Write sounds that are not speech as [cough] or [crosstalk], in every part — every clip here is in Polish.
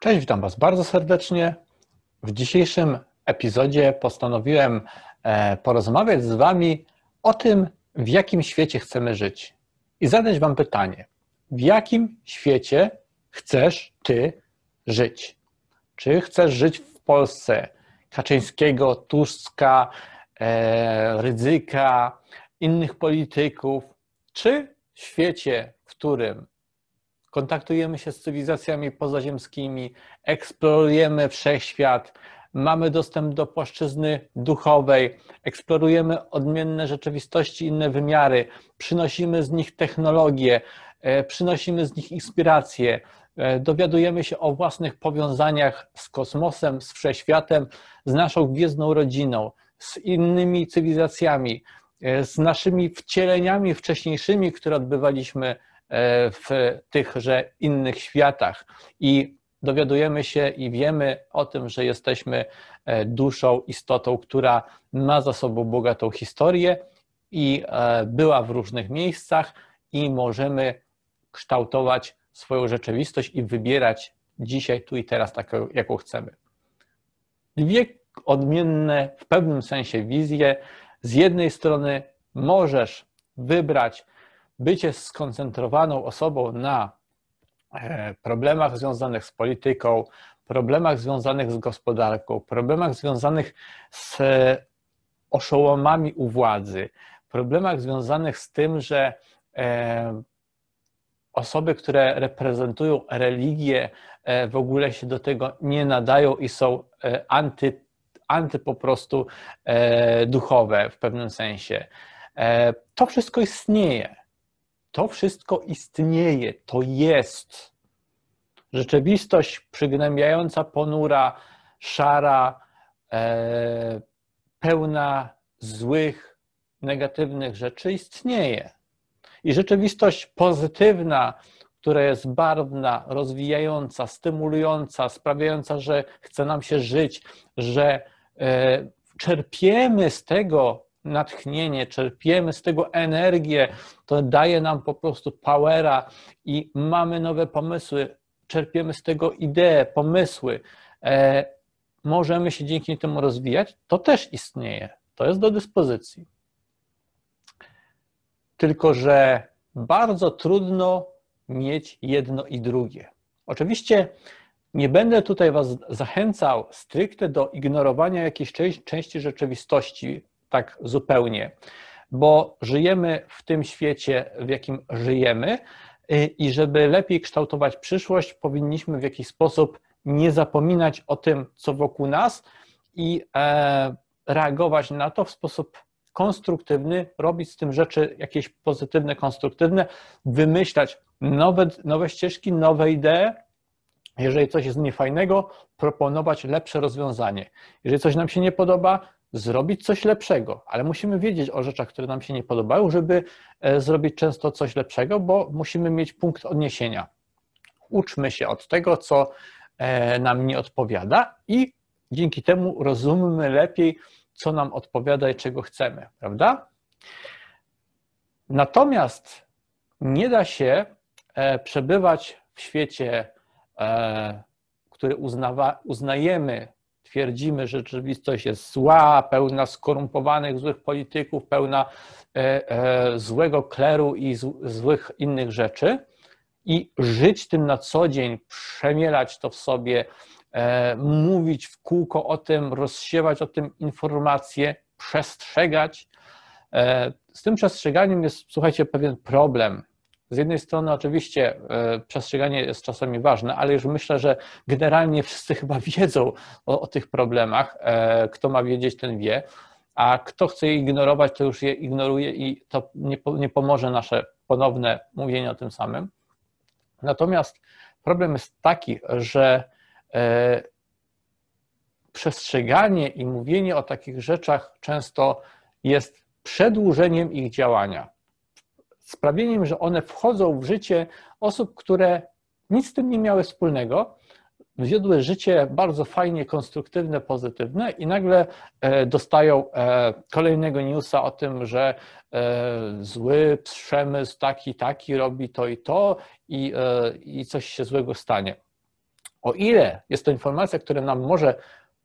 Cześć, witam Was bardzo serdecznie. W dzisiejszym epizodzie postanowiłem e, porozmawiać z Wami o tym, w jakim świecie chcemy żyć. I zadać Wam pytanie: w jakim świecie chcesz Ty żyć? Czy chcesz żyć w Polsce Kaczyńskiego, Tuska, e, Rydzyka, innych polityków, czy w świecie, w którym kontaktujemy się z cywilizacjami pozaziemskimi, eksplorujemy wszechświat, mamy dostęp do płaszczyzny duchowej, eksplorujemy odmienne rzeczywistości, inne wymiary, przynosimy z nich technologie, e, przynosimy z nich inspiracje, e, dowiadujemy się o własnych powiązaniach z kosmosem, z wszechświatem, z naszą gwiezdną rodziną, z innymi cywilizacjami, e, z naszymi wcieleniami wcześniejszymi, które odbywaliśmy w tychże innych światach i dowiadujemy się i wiemy o tym, że jesteśmy e, duszą, istotą, która ma za sobą bogatą historię i e, była w różnych miejscach i możemy kształtować swoją rzeczywistość i wybierać dzisiaj, tu i teraz taką, jaką chcemy. Dwie odmienne w pewnym sensie wizje. Z jednej strony możesz wybrać bycie skoncentrowaną osobą na e, problemach związanych z polityką, problemach związanych z gospodarką, problemach związanych z oszołomami u władzy, problemach związanych z tym, że e, osoby, które reprezentują religię, e, w ogóle się do tego nie nadają i są anty, anty po prostu duchowe w pewnym sensie. To wszystko istnieje. To wszystko istnieje, to jest. Rzeczywistość przygnębiająca, ponura, szara, e, pełna złych, negatywnych rzeczy istnieje. I rzeczywistość pozytywna, która jest barwna, rozwijająca, stymulująca, sprawiająca, że chce nam się żyć, że e, czerpiemy z tego natchnienie, czerpiemy z tego energię, to daje nam po prostu powera i mamy nowe pomysły, czerpiemy z tego idee, pomysły. E, możemy się dzięki temu rozwijać, to też istnieje, to jest do dyspozycji. Tylko, że bardzo trudno mieć jedno i drugie. Oczywiście nie będę tutaj Was zachęcał stricte do ignorowania jakiejś części rzeczywistości, tak zupełnie, bo żyjemy w tym świecie, w jakim żyjemy y, i żeby lepiej kształtować przyszłość, powinniśmy w jakiś sposób nie zapominać o tym, co wokół nas i e, reagować na to w sposób konstruktywny, robić z tym rzeczy jakieś pozytywne, konstruktywne, wymyślać nowe, nowe ścieżki, nowe idee. Jeżeli coś jest niefajnego, proponować lepsze rozwiązanie. Jeżeli coś nam się nie podoba, zrobić coś lepszego, ale musimy wiedzieć o rzeczach, które nam się nie podobają, żeby e, zrobić często coś lepszego, bo musimy mieć punkt odniesienia. Uczmy się od tego, co e, nam nie odpowiada i dzięki temu rozumiemy lepiej, co nam odpowiada i czego chcemy, prawda? Natomiast nie da się e, przebywać w świecie, który uznawa, uznajemy twierdzimy, że rzeczywistość jest zła, pełna skorumpowanych, złych polityków, pełna e, e, złego kleru i złych innych rzeczy i żyć tym na co dzień, przemielać to w sobie, e, mówić w kółko o tym, rozsiewać o tym informacje, przestrzegać. Z tym przestrzeganiem jest, słuchajcie, pewien problem. Z jednej strony oczywiście e, przestrzeganie jest czasami ważne, ale już myślę, że generalnie wszyscy chyba [laughs] wiedzą o, o tych problemach. E, kto ma wiedzieć, ten wie, a kto chce je ignorować, to już je ignoruje i to nie, nie pomoże nasze ponowne mówienie o tym samym. Natomiast problem jest taki, że e, przestrzeganie i mówienie o takich rzeczach często jest przedłużeniem ich działania sprawieniem, że one wchodzą w życie osób, które nic z tym nie miały wspólnego, wiodły życie bardzo fajnie, konstruktywne, pozytywne i nagle e, dostają e, kolejnego newsa o tym, że e, zły przemysł taki, taki robi to i to i, i coś się złego stanie. O ile jest to informacja, która nam może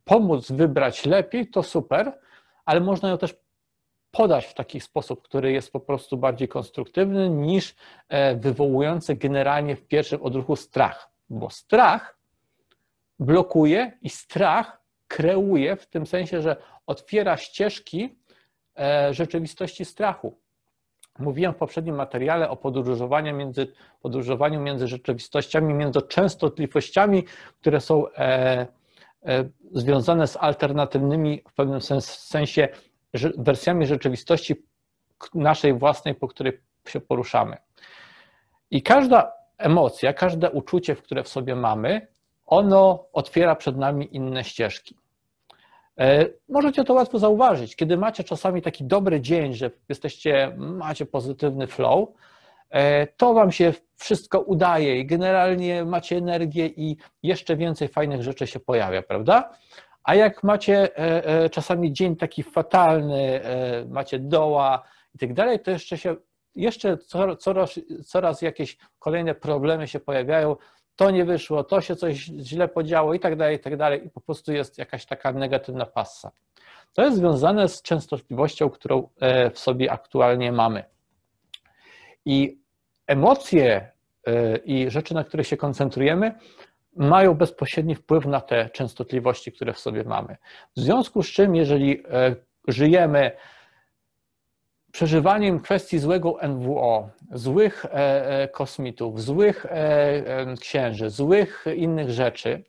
pomóc wybrać lepiej, to super, ale można ją też podać w taki sposób, który jest po prostu bardziej konstruktywny niż e, wywołujący generalnie w pierwszym odruchu strach, bo strach blokuje i strach kreuje w tym sensie, że otwiera ścieżki e, rzeczywistości strachu. Mówiłem w poprzednim materiale o podróżowaniu między, podróżowaniu między rzeczywistościami, między częstotliwościami, które są e, związane z alternatywnymi w pewnym sensie wersjami rzeczywistości naszej własnej, po której się poruszamy. I każda emocja, każde uczucie, które w sobie mamy, ono otwiera przed nami inne ścieżki. E, możecie to łatwo zauważyć, kiedy macie czasami taki dobry dzień, że jesteście, macie pozytywny flow, e, to wam się wszystko udaje i generalnie macie energię i jeszcze więcej fajnych rzeczy się pojawia, prawda? A jak macie e, czasami dzień taki fatalny, macie doła i tak dalej, to jeszcze się jeszcze coraz, coraz jakieś kolejne problemy się pojawiają, to nie wyszło, to się coś źle podziało i tak dalej, i tak dalej, i po prostu jest jakaś taka negatywna passa. To jest związane z częstotliwością, którą e, w sobie aktualnie mamy. I emocje e, i rzeczy, na które się koncentrujemy, mają bezpośredni wpływ na te częstotliwości, które w sobie mamy. W związku z czym, jeżeli e, żyjemy przeżywaniem kwestii złego NWO, złych e, e, kosmitów, złych księży, złych innych rzeczy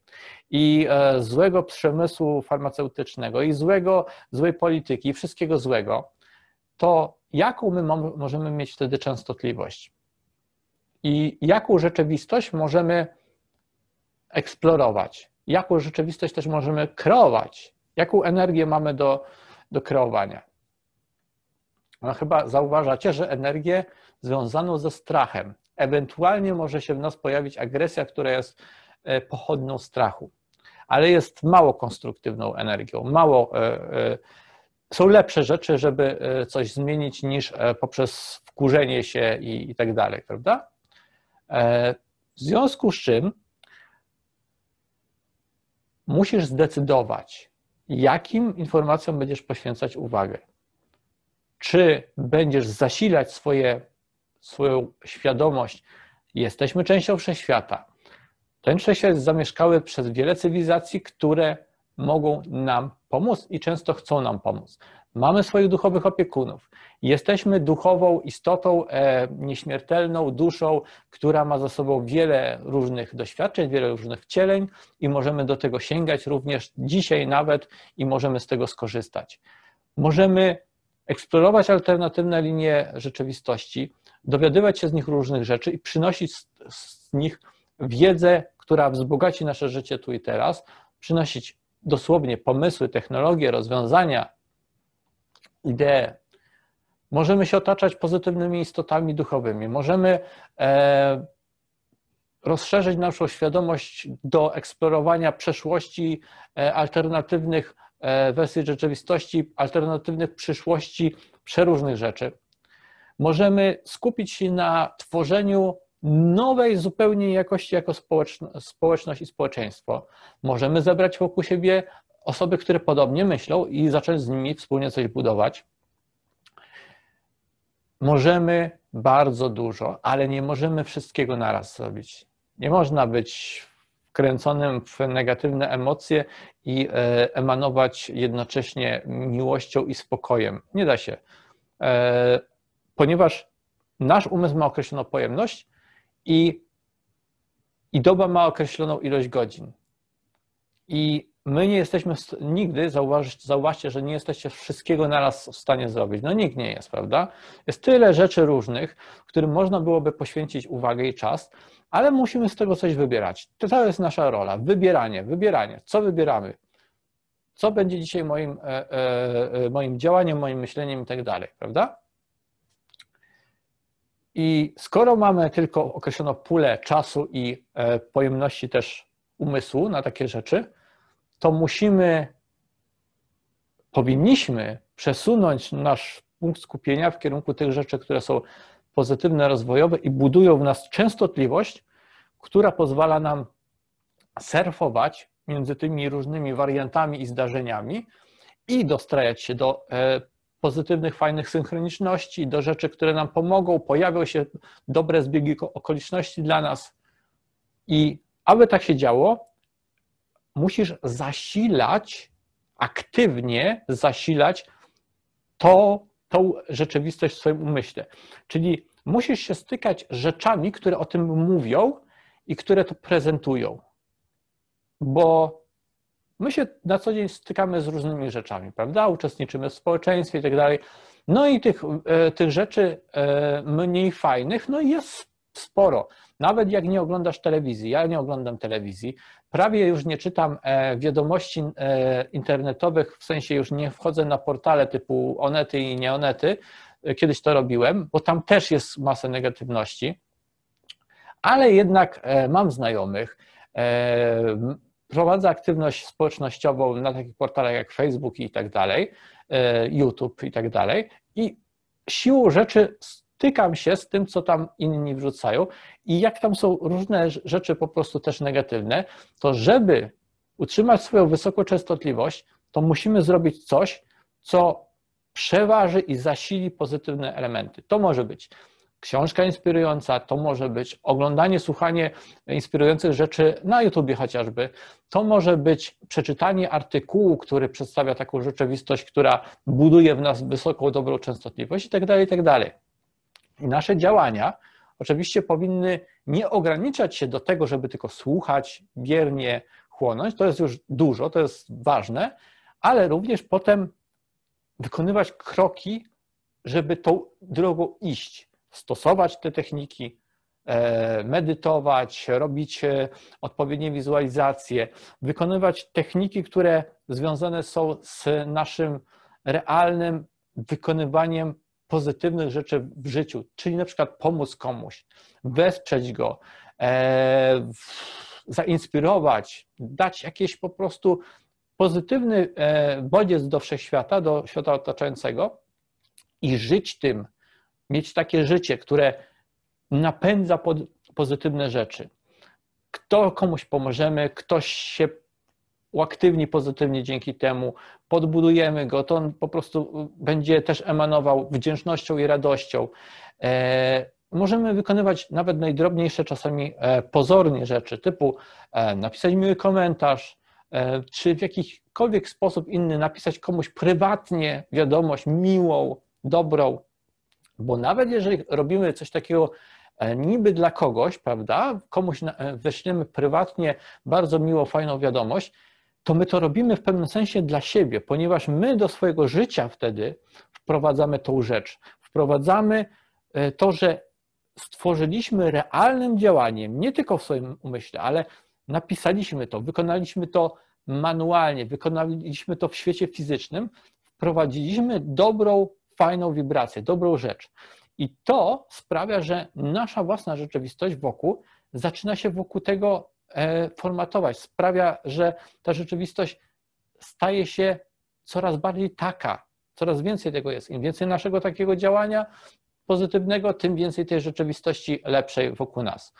i złego przemysłu farmaceutycznego i złego, złej polityki, wszystkiego złego, to jaką my możemy mieć wtedy częstotliwość? I jaką rzeczywistość możemy eksplorować? Jaką rzeczywistość też możemy kreować? Jaką energię mamy do, do kreowania? No chyba zauważacie, że energię związaną ze strachem. Ewentualnie może się w nas pojawić agresja, która jest e, pochodną strachu, ale jest mało konstruktywną energią, mało. E, e, są lepsze rzeczy, żeby coś zmienić niż poprzez wkurzenie się i, i tak dalej, prawda? W związku z czym musisz zdecydować, jakim informacjom będziesz poświęcać uwagę czy będziesz zasilać swoje, swoją świadomość, jesteśmy częścią wszechświata. Ten wszechświat jest zamieszkały przez wiele cywilizacji, które mogą nam pomóc i często chcą nam pomóc. Mamy swoich duchowych opiekunów. Jesteśmy duchową istotą, e, nieśmiertelną duszą, która ma za sobą wiele różnych doświadczeń, wiele różnych wcieleń i możemy do tego sięgać również dzisiaj nawet i możemy z tego skorzystać. Możemy eksplorować alternatywne linie rzeczywistości, dowiadywać się z nich różnych rzeczy i przynosić z, z nich wiedzę, która wzbogaci nasze życie tu i teraz, przynosić dosłownie pomysły, technologie, rozwiązania, idee. Możemy się otaczać pozytywnymi istotami duchowymi, możemy e, rozszerzyć naszą świadomość do eksplorowania przeszłości e, alternatywnych E, wersji rzeczywistości, alternatywnych przyszłości, przeróżnych rzeczy. Możemy skupić się na tworzeniu nowej zupełnie jakości jako społeczność i społeczeństwo. Możemy zebrać wokół siebie osoby, które podobnie myślą i zacząć z nimi wspólnie coś budować. Możemy bardzo dużo, ale nie możemy wszystkiego naraz zrobić. Nie można być wkręconym w negatywne emocje i e, emanować jednocześnie miłością i spokojem. Nie da się, e, ponieważ nasz umysł ma określoną pojemność i, i doba ma określoną ilość godzin. I my nie jesteśmy nigdy, zauważcie, że nie jesteście wszystkiego naraz w stanie zrobić. No nikt nie jest, prawda? Jest tyle rzeczy różnych, którym można byłoby poświęcić uwagę i czas, ale musimy z tego coś wybierać. To jest nasza rola. Wybieranie, wybieranie. Co wybieramy? Co będzie dzisiaj moim, e, e, e, moim działaniem, moim myśleniem i tak dalej, prawda? I skoro mamy tylko określoną pulę czasu i pojemności też umysłu na takie rzeczy, to musimy, powinniśmy przesunąć nasz punkt skupienia w kierunku tych rzeczy, które są pozytywne, rozwojowe i budują w nas częstotliwość, która pozwala nam surfować między tymi różnymi wariantami i zdarzeniami i dostrajać się do e, pozytywnych, fajnych synchroniczności, do rzeczy, które nam pomogą, pojawią się dobre zbiegi okoliczności dla nas. I aby tak się działo, musisz zasilać, aktywnie zasilać to, tą rzeczywistość w swoim umyśle. Czyli musisz się stykać rzeczami, które o tym mówią i które to prezentują. Bo my się na co dzień stykamy z różnymi rzeczami, prawda? Uczestniczymy w społeczeństwie i tak dalej. No i tych, e, tych rzeczy e, mniej fajnych, no jest sporo. Nawet jak nie oglądasz telewizji, ja nie oglądam telewizji, prawie już nie czytam e, wiadomości internetowych, w sensie już nie wchodzę na portale typu Onety i nieonety, kiedyś to robiłem, bo tam też jest masa negatywności, ale jednak mam znajomych, prowadzę aktywność społecznościową na takich portalach jak Facebook i tak dalej, e, YouTube i tak dalej i siłą rzeczy stykam się z tym, co tam inni wrzucają i jak tam są różne rzeczy po prostu też negatywne, to żeby utrzymać swoją wysoką częstotliwość, to musimy zrobić coś, co przeważy i zasili pozytywne elementy. To może być książka inspirująca, to może być oglądanie, słuchanie inspirujących rzeczy na YouTubie chociażby, to może być przeczytanie artykułu, który przedstawia taką rzeczywistość, która buduje w nas wysoką, dobrą częstotliwość itd., tak itd. Tak I nasze działania oczywiście powinny nie ograniczać się do tego, żeby tylko słuchać, biernie chłonąć, to jest już dużo, to jest ważne, ale również potem wykonywać kroki, żeby tą drogą iść stosować te techniki, e, medytować, robić e, odpowiednie wizualizacje, wykonywać techniki, które związane są z naszym realnym wykonywaniem pozytywnych rzeczy w życiu, czyli na przykład pomóc komuś, wesprzeć go, e, zainspirować, dać jakieś po prostu pozytywny bodziec do wszechświata, do świata otaczającego i żyć tym, mieć takie życie, które napędza pozytywne rzeczy. Kto komuś pomożemy, ktoś się uaktywni pozytywnie dzięki temu, podbudujemy go, to on po prostu będzie też emanował wdzięcznością i radością. E, możemy wykonywać nawet najdrobniejsze, czasami e, pozornie rzeczy, typu e, napisać miły komentarz, czy w jakikolwiek sposób inny napisać komuś prywatnie wiadomość miłą, dobrą, bo nawet jeżeli robimy coś takiego e, niby dla kogoś, prawda, komuś e, weźmiemy prywatnie bardzo miło, fajną wiadomość, to my to robimy w pewnym sensie dla siebie, ponieważ my do swojego życia wtedy wprowadzamy tą rzecz. Wprowadzamy e, to, że stworzyliśmy realnym działaniem, nie tylko w swoim umyśle, ale napisaliśmy to, wykonaliśmy to manualnie, wykonaliśmy to w świecie fizycznym, wprowadziliśmy dobrą fajną wibrację, dobrą rzecz. I to sprawia, że nasza własna rzeczywistość wokół zaczyna się wokół tego e, formatować. Sprawia, że ta rzeczywistość staje się coraz bardziej taka, coraz więcej tego jest. Im więcej naszego takiego działania pozytywnego, tym więcej tej rzeczywistości lepszej wokół nas.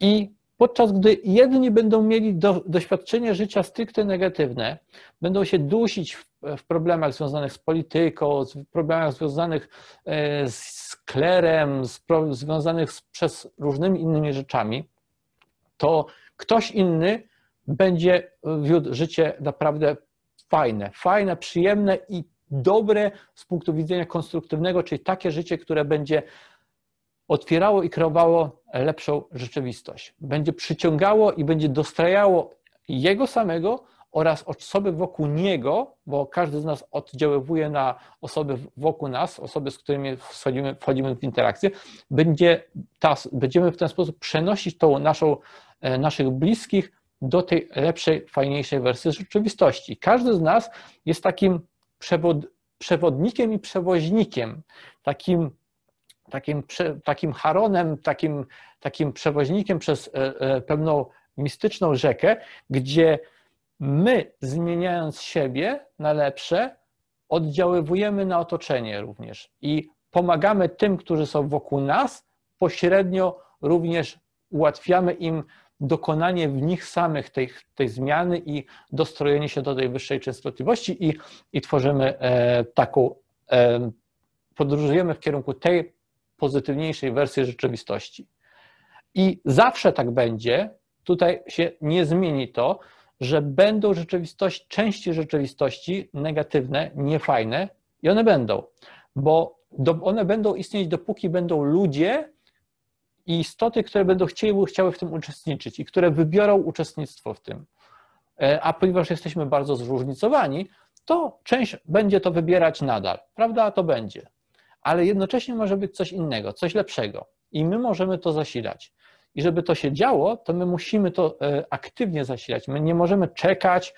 I podczas gdy jedni będą mieli do, doświadczenie życia stricte negatywne, będą się dusić w, w, problemach związanych z polityką, z problemach związanych e, z klerem, z, związanych z, przez różnymi innymi rzeczami, to ktoś inny będzie wiódł życie naprawdę fajne, fajne, przyjemne i dobre z punktu widzenia konstruktywnego, czyli takie życie, które będzie otwierało i kreowało lepszą rzeczywistość. Będzie przyciągało i będzie dostrajało jego samego oraz osoby wokół niego, bo każdy z nas oddziaływuje na osoby wokół nas, osoby, z którymi wchodzimy, wchodzimy w interakcję, będzie ta, będziemy w ten sposób przenosić tą naszą, e, naszych bliskich do tej lepszej, fajniejszej wersji rzeczywistości. Każdy z nas jest takim przewod, przewodnikiem i przewoźnikiem, takim takim, takim haronem, takim, takim przewoźnikiem przez e, e, pewną mistyczną rzekę, gdzie my, zmieniając siebie na lepsze, oddziaływujemy na otoczenie również i pomagamy tym, którzy są wokół nas, pośrednio również ułatwiamy im dokonanie w nich samych tej, tej zmiany i dostrojenie się do tej wyższej częstotliwości i, i tworzymy e, taką, e, podróżujemy w kierunku tej pozytywniejszej wersji rzeczywistości. I zawsze tak będzie, tutaj się nie zmieni to, że będą rzeczywistości, części rzeczywistości negatywne, niefajne i one będą, bo do, one będą istnieć dopóki będą ludzie i istoty, które będą chciały, chciały w tym uczestniczyć i które wybiorą uczestnictwo w tym. E, a ponieważ jesteśmy bardzo zróżnicowani, to część będzie to wybierać nadal, prawda? To będzie. Ale jednocześnie może być coś innego, coś lepszego i my możemy to zasilać. I żeby to się działo, to my musimy to e, aktywnie zasilać. My nie możemy czekać,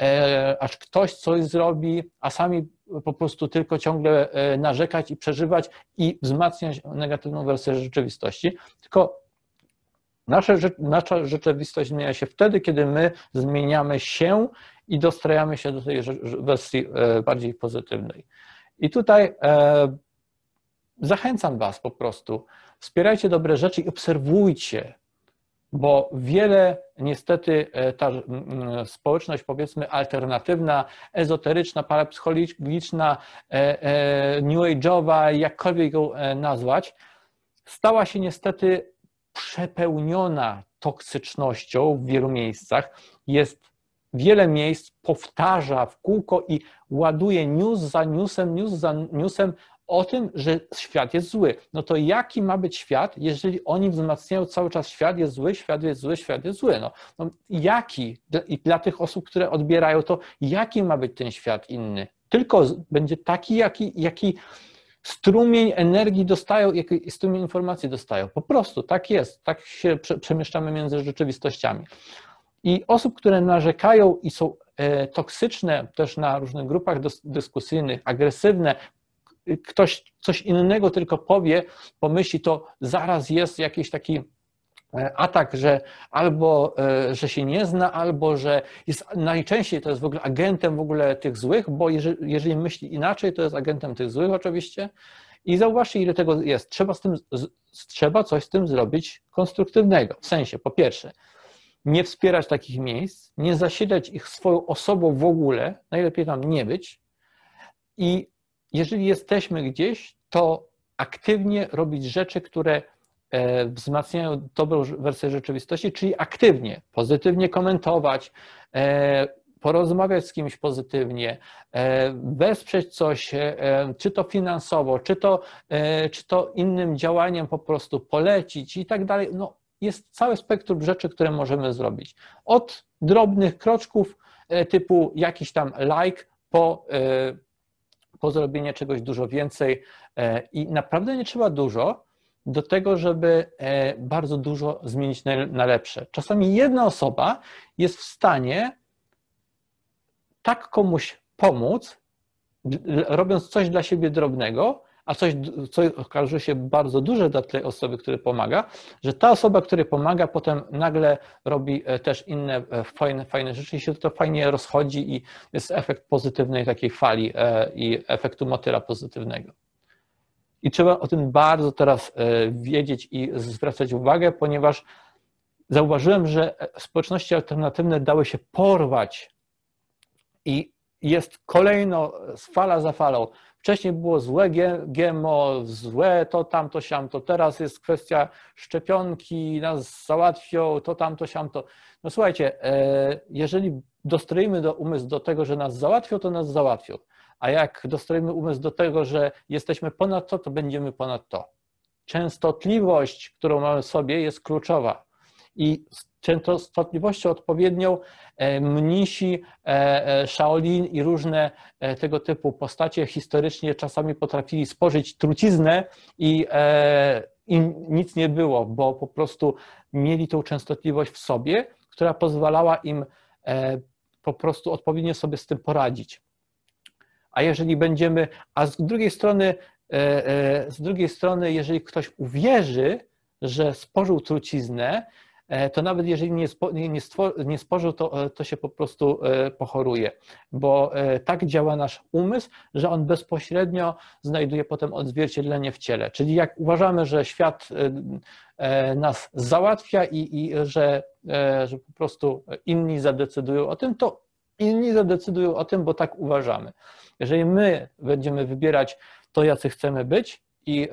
e, aż ktoś coś zrobi, a sami po prostu tylko ciągle e, narzekać i przeżywać i wzmacniać negatywną wersję rzeczywistości, tylko nasza, nasza rzeczywistość zmienia się wtedy, kiedy my zmieniamy się i dostrajamy się do tej wersji bardziej pozytywnej. I tutaj zachęcam Was po prostu, wspierajcie dobre rzeczy i obserwujcie, bo wiele niestety e, ta społeczność powiedzmy alternatywna, ezoteryczna, parapsychologiczna, e, e, new age'owa, jakkolwiek ją nazwać, stała się niestety przepełniona toksycznością w wielu miejscach. Jest wiele miejsc, powtarza w kółko i ładuje news za newsem, news za newsem o tym, że świat jest zły. No to jaki ma być świat, jeżeli oni wzmacniają cały czas świat jest zły, świat jest zły, świat jest zły? No, no jaki? I dla tych osób, które odbierają to, jaki ma być ten świat inny? Tylko będzie taki, jaki, jaki strumień energii dostają, jaki strumień informacji dostają. Po prostu tak jest, tak się przemieszczamy między rzeczywistościami. I osób, które narzekają i są e, toksyczne też na różnych grupach dyskusyjnych, agresywne, ktoś coś innego tylko powie, pomyśli, to zaraz jest jakiś taki e, atak, że albo, e, że się nie zna, albo, że jest najczęściej to jest w ogóle agentem w ogóle tych złych, bo jeżeli, jeżeli myśli inaczej, to jest agentem tych złych oczywiście. I zauważcie, ile tego jest. Trzeba, z tym, trzeba coś z tym zrobić konstruktywnego. W sensie, po pierwsze, nie wspierać takich miejsc, nie zasilać ich swoją osobą w ogóle, najlepiej tam nie być i jeżeli jesteśmy gdzieś, to aktywnie robić rzeczy, które e, wzmacniają dobrą wersję rzeczywistości, czyli aktywnie, pozytywnie komentować, e, porozmawiać z kimś pozytywnie, e, wesprzeć coś, czy to finansowo, czy to, czy to innym działaniem po prostu polecić i tak dalej. No, jest całe spektrum rzeczy, które możemy zrobić. Od drobnych kroczków typu jakiś tam like po po zrobienie czegoś dużo więcej e, i naprawdę nie trzeba dużo do tego, żeby e, bardzo dużo zmienić na lepsze. Czasami jedna osoba jest w stanie tak komuś pomóc, robiąc coś dla siebie drobnego, a coś, co okaże się bardzo duże dla tej osoby, która pomaga, że ta osoba, która pomaga, potem nagle robi e, też inne e, fajne, fajne rzeczy i się to fajnie rozchodzi i jest efekt pozytywnej takiej fali e, i efektu motyla pozytywnego. I trzeba o tym bardzo teraz wiedzieć i zwracać uwagę, ponieważ zauważyłem, że społeczności alternatywne dały się porwać i jest kolejno fala za falą Wcześniej było złe GMO, złe to, tamto, siamto. Teraz jest kwestia szczepionki, nas załatwią, to, tamto, siamto. No słuchajcie, e, jeżeli dostroimy do umysł do tego, że nas załatwią, to nas załatwią. A jak dostroimy umysł do tego, że jesteśmy ponad to, to będziemy ponad to. Częstotliwość, którą mamy w sobie, jest kluczowa. I częstotliwością odpowiednią e, mnisi, e, e, Shaolin i różne tego typu postacie historycznie czasami potrafili spożyć truciznę i im nic nie było, bo po prostu mieli tą częstotliwość w sobie, która pozwalała im po prostu odpowiednio sobie z tym poradzić. A jeżeli będziemy, a z drugiej strony, z drugiej strony, jeżeli ktoś uwierzy, że spożył truciznę, to nawet jeżeli nie, spo, nie, nie spożył, to, e, to się po prostu pochoruje, bo tak działa nasz umysł, że on bezpośrednio znajduje potem odzwierciedlenie w ciele. Czyli jak uważamy, że świat nas załatwia i, i że, że po prostu inni zadecydują o tym, to inni zadecydują o tym, bo tak uważamy. Jeżeli my będziemy wybierać to, jacy chcemy być i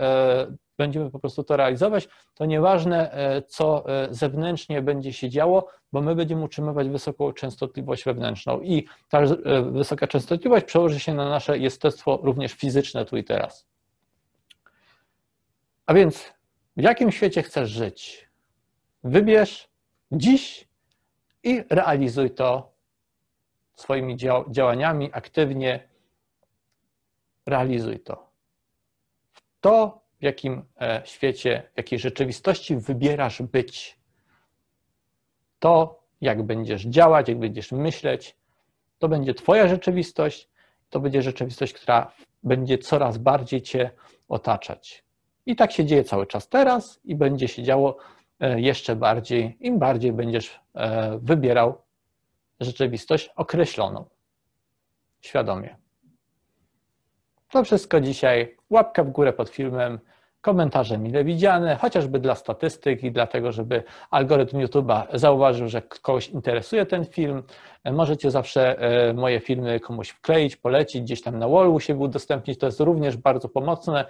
będziemy po prostu to realizować, to nieważne, e, co e, zewnętrznie będzie się działo, bo my będziemy utrzymywać wysoką częstotliwość wewnętrzną i ta e, wysoka częstotliwość przełoży się na nasze jestestwo również fizyczne tu i teraz. A więc w jakim świecie chcesz żyć? Wybierz dziś i realizuj to swoimi działaniami aktywnie. Realizuj to. To w jakim e, świecie, w jakiej rzeczywistości wybierasz być. To, jak będziesz działać, jak będziesz myśleć, to będzie Twoja rzeczywistość, to będzie rzeczywistość, która będzie coraz bardziej Cię otaczać. I tak się dzieje cały czas teraz i będzie się działo e, jeszcze bardziej, im bardziej będziesz e, wybierał rzeczywistość określoną świadomie. To wszystko dzisiaj. Łapka w górę pod filmem, komentarze mile widziane, chociażby dla statystyk i dlatego, żeby algorytm YouTube'a zauważył, że kogoś interesuje ten film. Możecie zawsze e, moje filmy komuś wkleić, polecić, gdzieś tam na wallu się udostępnić, to jest również bardzo pomocne.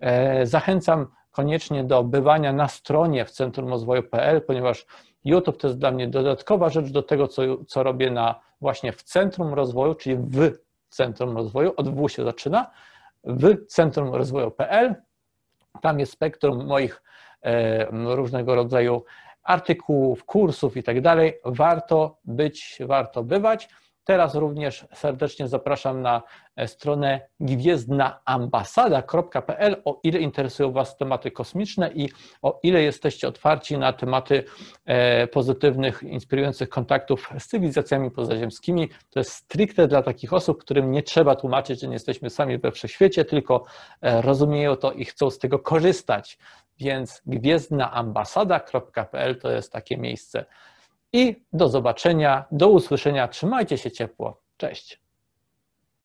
E, zachęcam koniecznie do bywania na stronie w Centrum Rozwoju.pl, ponieważ YouTube to jest dla mnie dodatkowa rzecz do tego, co, co robię na właśnie w Centrum Rozwoju, czyli w Centrum Rozwoju, od W się zaczyna, w Centrum Rozwoju.pl. Tam jest spektrum moich e, różnego rodzaju artykułów, kursów i tak dalej. Warto być, warto bywać. Teraz również serdecznie zapraszam na e, stronę gwiezdnaambasada.pl, o ile interesują Was tematy kosmiczne i o ile jesteście otwarci na tematy e, pozytywnych, inspirujących kontaktów z cywilizacjami pozaziemskimi. To jest stricte dla takich osób, którym nie trzeba tłumaczyć, że nie jesteśmy sami we wszechświecie, tylko e, rozumieją to i chcą z tego korzystać. Więc gwiezdnaambasada.pl to jest takie miejsce i do zobaczenia, do usłyszenia. Trzymajcie się ciepło. Cześć.